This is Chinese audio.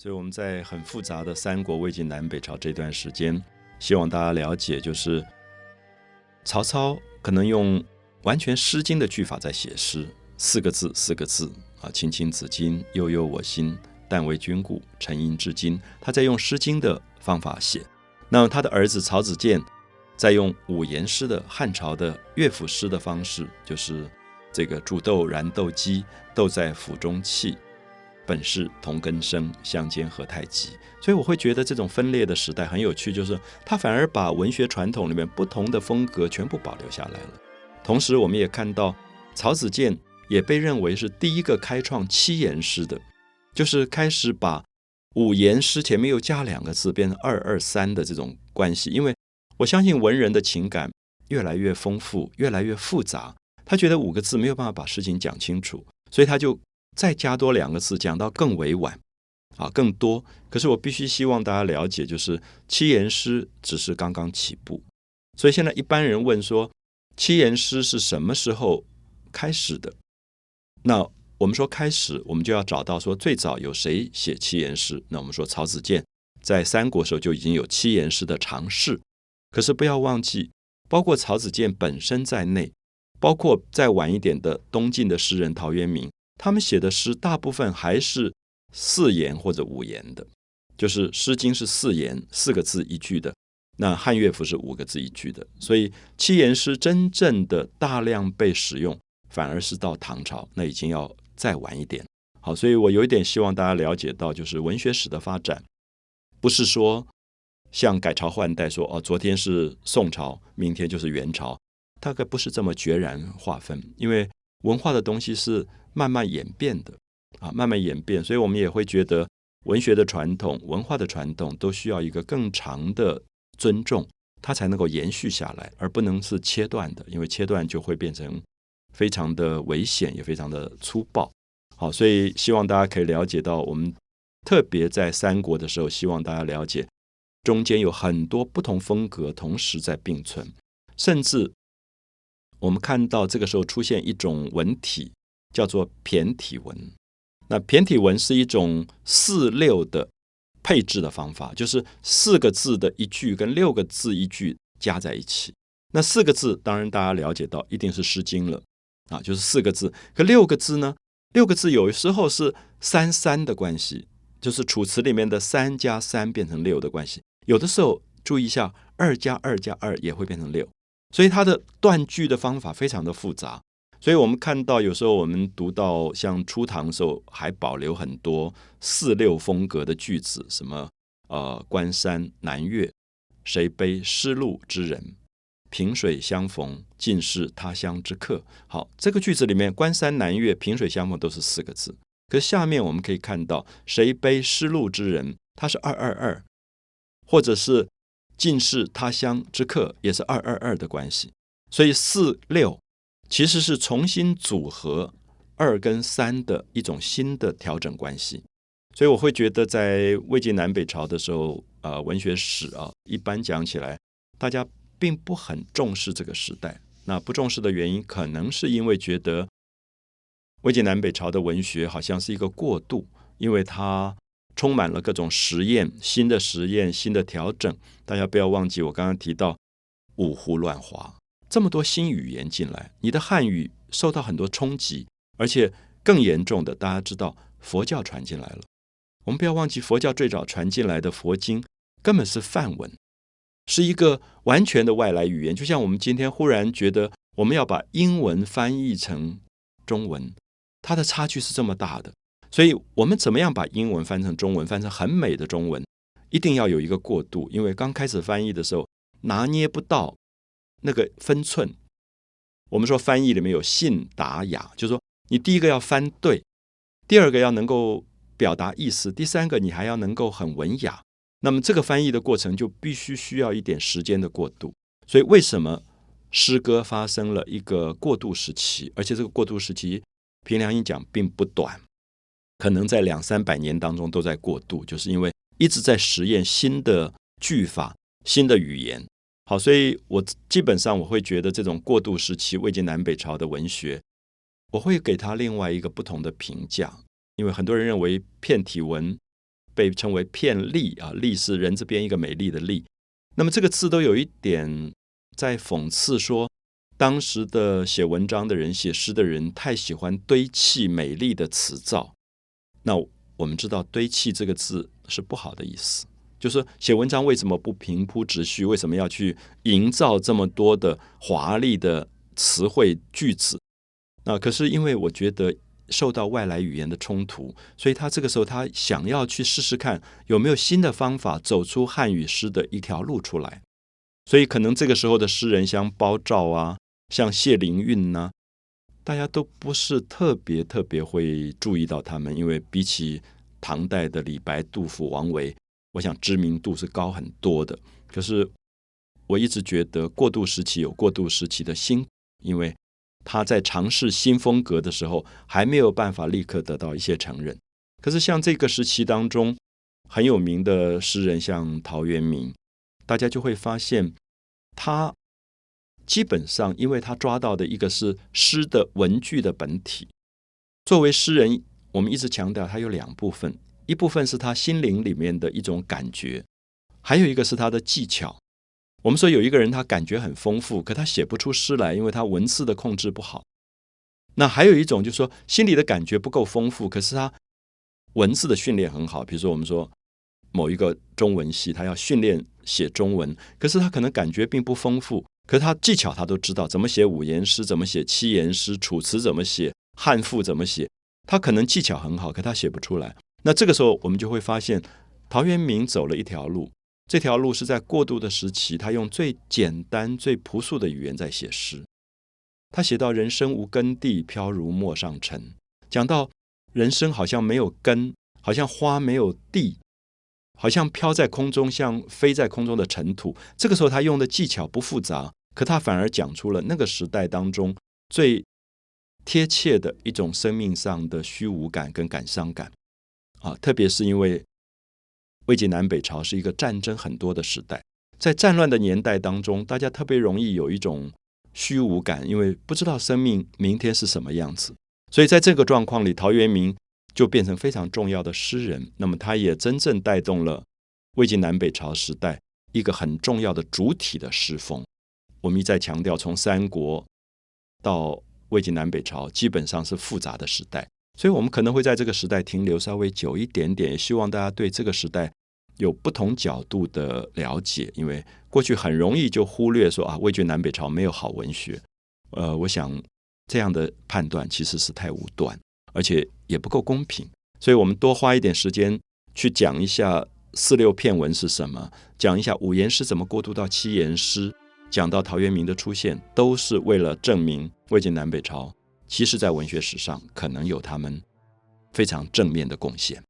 所以我们在很复杂的三国、魏晋南北朝这段时间，希望大家了解，就是曹操可能用完全《诗经》的句法在写诗，四个字，四个字啊，“青青子衿，悠悠我心，但为君故，沉吟至今。”他在用《诗经》的方法写。那么他的儿子曹子建在用五言诗的汉朝的乐府诗的方式，就是这个“煮豆燃豆萁，豆在釜中泣。”本是同根生，相煎何太急。所以我会觉得这种分裂的时代很有趣，就是它反而把文学传统里面不同的风格全部保留下来了。同时，我们也看到曹子建也被认为是第一个开创七言诗的，就是开始把五言诗前面又加两个字，变成二二三的这种关系。因为我相信文人的情感越来越丰富，越来越复杂，他觉得五个字没有办法把事情讲清楚，所以他就。再加多两个字，讲到更委婉，啊，更多。可是我必须希望大家了解，就是七言诗只是刚刚起步。所以现在一般人问说，七言诗是什么时候开始的？那我们说开始，我们就要找到说最早有谁写七言诗？那我们说曹子建在三国时候就已经有七言诗的尝试。可是不要忘记，包括曹子建本身在内，包括再晚一点的东晋的诗人陶渊明。他们写的诗大部分还是四言或者五言的，就是《诗经》是四言四个字一句的，那汉乐府是五个字一句的，所以七言诗真正的大量被使用，反而是到唐朝，那已经要再晚一点。好，所以我有一点希望大家了解到，就是文学史的发展，不是说像改朝换代，说哦，昨天是宋朝，明天就是元朝，大概不是这么决然划分，因为文化的东西是。慢慢演变的啊，慢慢演变，所以我们也会觉得文学的传统、文化的传统都需要一个更长的尊重，它才能够延续下来，而不能是切断的，因为切断就会变成非常的危险，也非常的粗暴。好，所以希望大家可以了解到，我们特别在三国的时候，希望大家了解中间有很多不同风格同时在并存，甚至我们看到这个时候出现一种文体。叫做骈体文，那骈体文是一种四六的配置的方法，就是四个字的一句跟六个字一句加在一起。那四个字当然大家了解到一定是《诗经》了啊，就是四个字。可六个字呢？六个字有时候是三三的关系，就是《楚辞》里面的三加三变成六的关系。有的时候注意一下，二加二加二也会变成六，所以它的断句的方法非常的复杂。所以我们看到，有时候我们读到像初唐的时候，还保留很多四六风格的句子，什么呃，关山南岳，谁悲失路之人？萍水相逢，尽是他乡之客。好，这个句子里面，关山南岳、萍水相逢都是四个字，可下面我们可以看到，谁悲失路之人，它是二二二，或者是尽是他乡之客，也是二二二的关系。所以四六。其实是重新组合二跟三的一种新的调整关系，所以我会觉得在魏晋南北朝的时候，呃，文学史啊，一般讲起来，大家并不很重视这个时代。那不重视的原因，可能是因为觉得魏晋南北朝的文学好像是一个过渡，因为它充满了各种实验、新的实验、新的调整。大家不要忘记，我刚刚提到五胡乱华。这么多新语言进来，你的汉语受到很多冲击，而且更严重的，大家知道佛教传进来了。我们不要忘记，佛教最早传进来的佛经根本是梵文，是一个完全的外来语言。就像我们今天忽然觉得我们要把英文翻译成中文，它的差距是这么大的。所以，我们怎么样把英文翻成中文，翻成很美的中文，一定要有一个过渡，因为刚开始翻译的时候拿捏不到。那个分寸，我们说翻译里面有信达雅，就是说你第一个要翻对，第二个要能够表达意思，第三个你还要能够很文雅。那么这个翻译的过程就必须需要一点时间的过渡。所以为什么诗歌发生了一个过渡时期？而且这个过渡时期，凭良心讲并不短，可能在两三百年当中都在过渡，就是因为一直在实验新的句法、新的语言。好，所以我基本上我会觉得这种过渡时期魏晋南北朝的文学，我会给他另外一个不同的评价，因为很多人认为片体文被称为片丽啊，丽是人字边一个美丽的丽。那么这个字都有一点在讽刺说，当时的写文章的人、写诗的人太喜欢堆砌美丽的词藻。那我们知道“堆砌”这个字是不好的意思，就是写文章为什么不平铺直叙？为什么要去营造这么多的华丽的词汇句子？那可是因为我觉得。受到外来语言的冲突，所以他这个时候他想要去试试看有没有新的方法走出汉语诗的一条路出来。所以可能这个时候的诗人像包照啊，像谢灵运呐，大家都不是特别特别会注意到他们，因为比起唐代的李白、杜甫、王维，我想知名度是高很多的。可是我一直觉得过渡时期有过渡时期的辛，因为。他在尝试新风格的时候，还没有办法立刻得到一些承认。可是像这个时期当中很有名的诗人，像陶渊明，大家就会发现，他基本上因为他抓到的一个是诗的文句的本体。作为诗人，我们一直强调他有两部分，一部分是他心灵里面的一种感觉，还有一个是他的技巧。我们说有一个人，他感觉很丰富，可他写不出诗来，因为他文字的控制不好。那还有一种，就是说心里的感觉不够丰富，可是他文字的训练很好。比如说，我们说某一个中文系，他要训练写中文，可是他可能感觉并不丰富，可是他技巧他都知道，怎么写五言诗，怎么写七言诗，楚辞怎么写，汉赋怎么写，他可能技巧很好，可他写不出来。那这个时候，我们就会发现，陶渊明走了一条路。这条路是在过渡的时期，他用最简单、最朴素的语言在写诗。他写到“人生无根蒂，飘如陌上尘”，讲到人生好像没有根，好像花没有地，好像飘在空中，像飞在空中的尘土。这个时候，他用的技巧不复杂，可他反而讲出了那个时代当中最贴切的一种生命上的虚无感跟感伤感啊，特别是因为。魏晋南北朝是一个战争很多的时代，在战乱的年代当中，大家特别容易有一种虚无感，因为不知道生命明天是什么样子。所以在这个状况里，陶渊明就变成非常重要的诗人。那么，他也真正带动了魏晋南北朝时代一个很重要的主体的诗风。我们一再强调，从三国到魏晋南北朝，基本上是复杂的时代，所以我们可能会在这个时代停留稍微久一点点。也希望大家对这个时代。有不同角度的了解，因为过去很容易就忽略说啊，魏晋南北朝没有好文学。呃，我想这样的判断其实是太武断，而且也不够公平。所以我们多花一点时间去讲一下四六片文是什么，讲一下五言诗怎么过渡到七言诗，讲到陶渊明的出现，都是为了证明魏晋南北朝其实在文学史上可能有他们非常正面的贡献。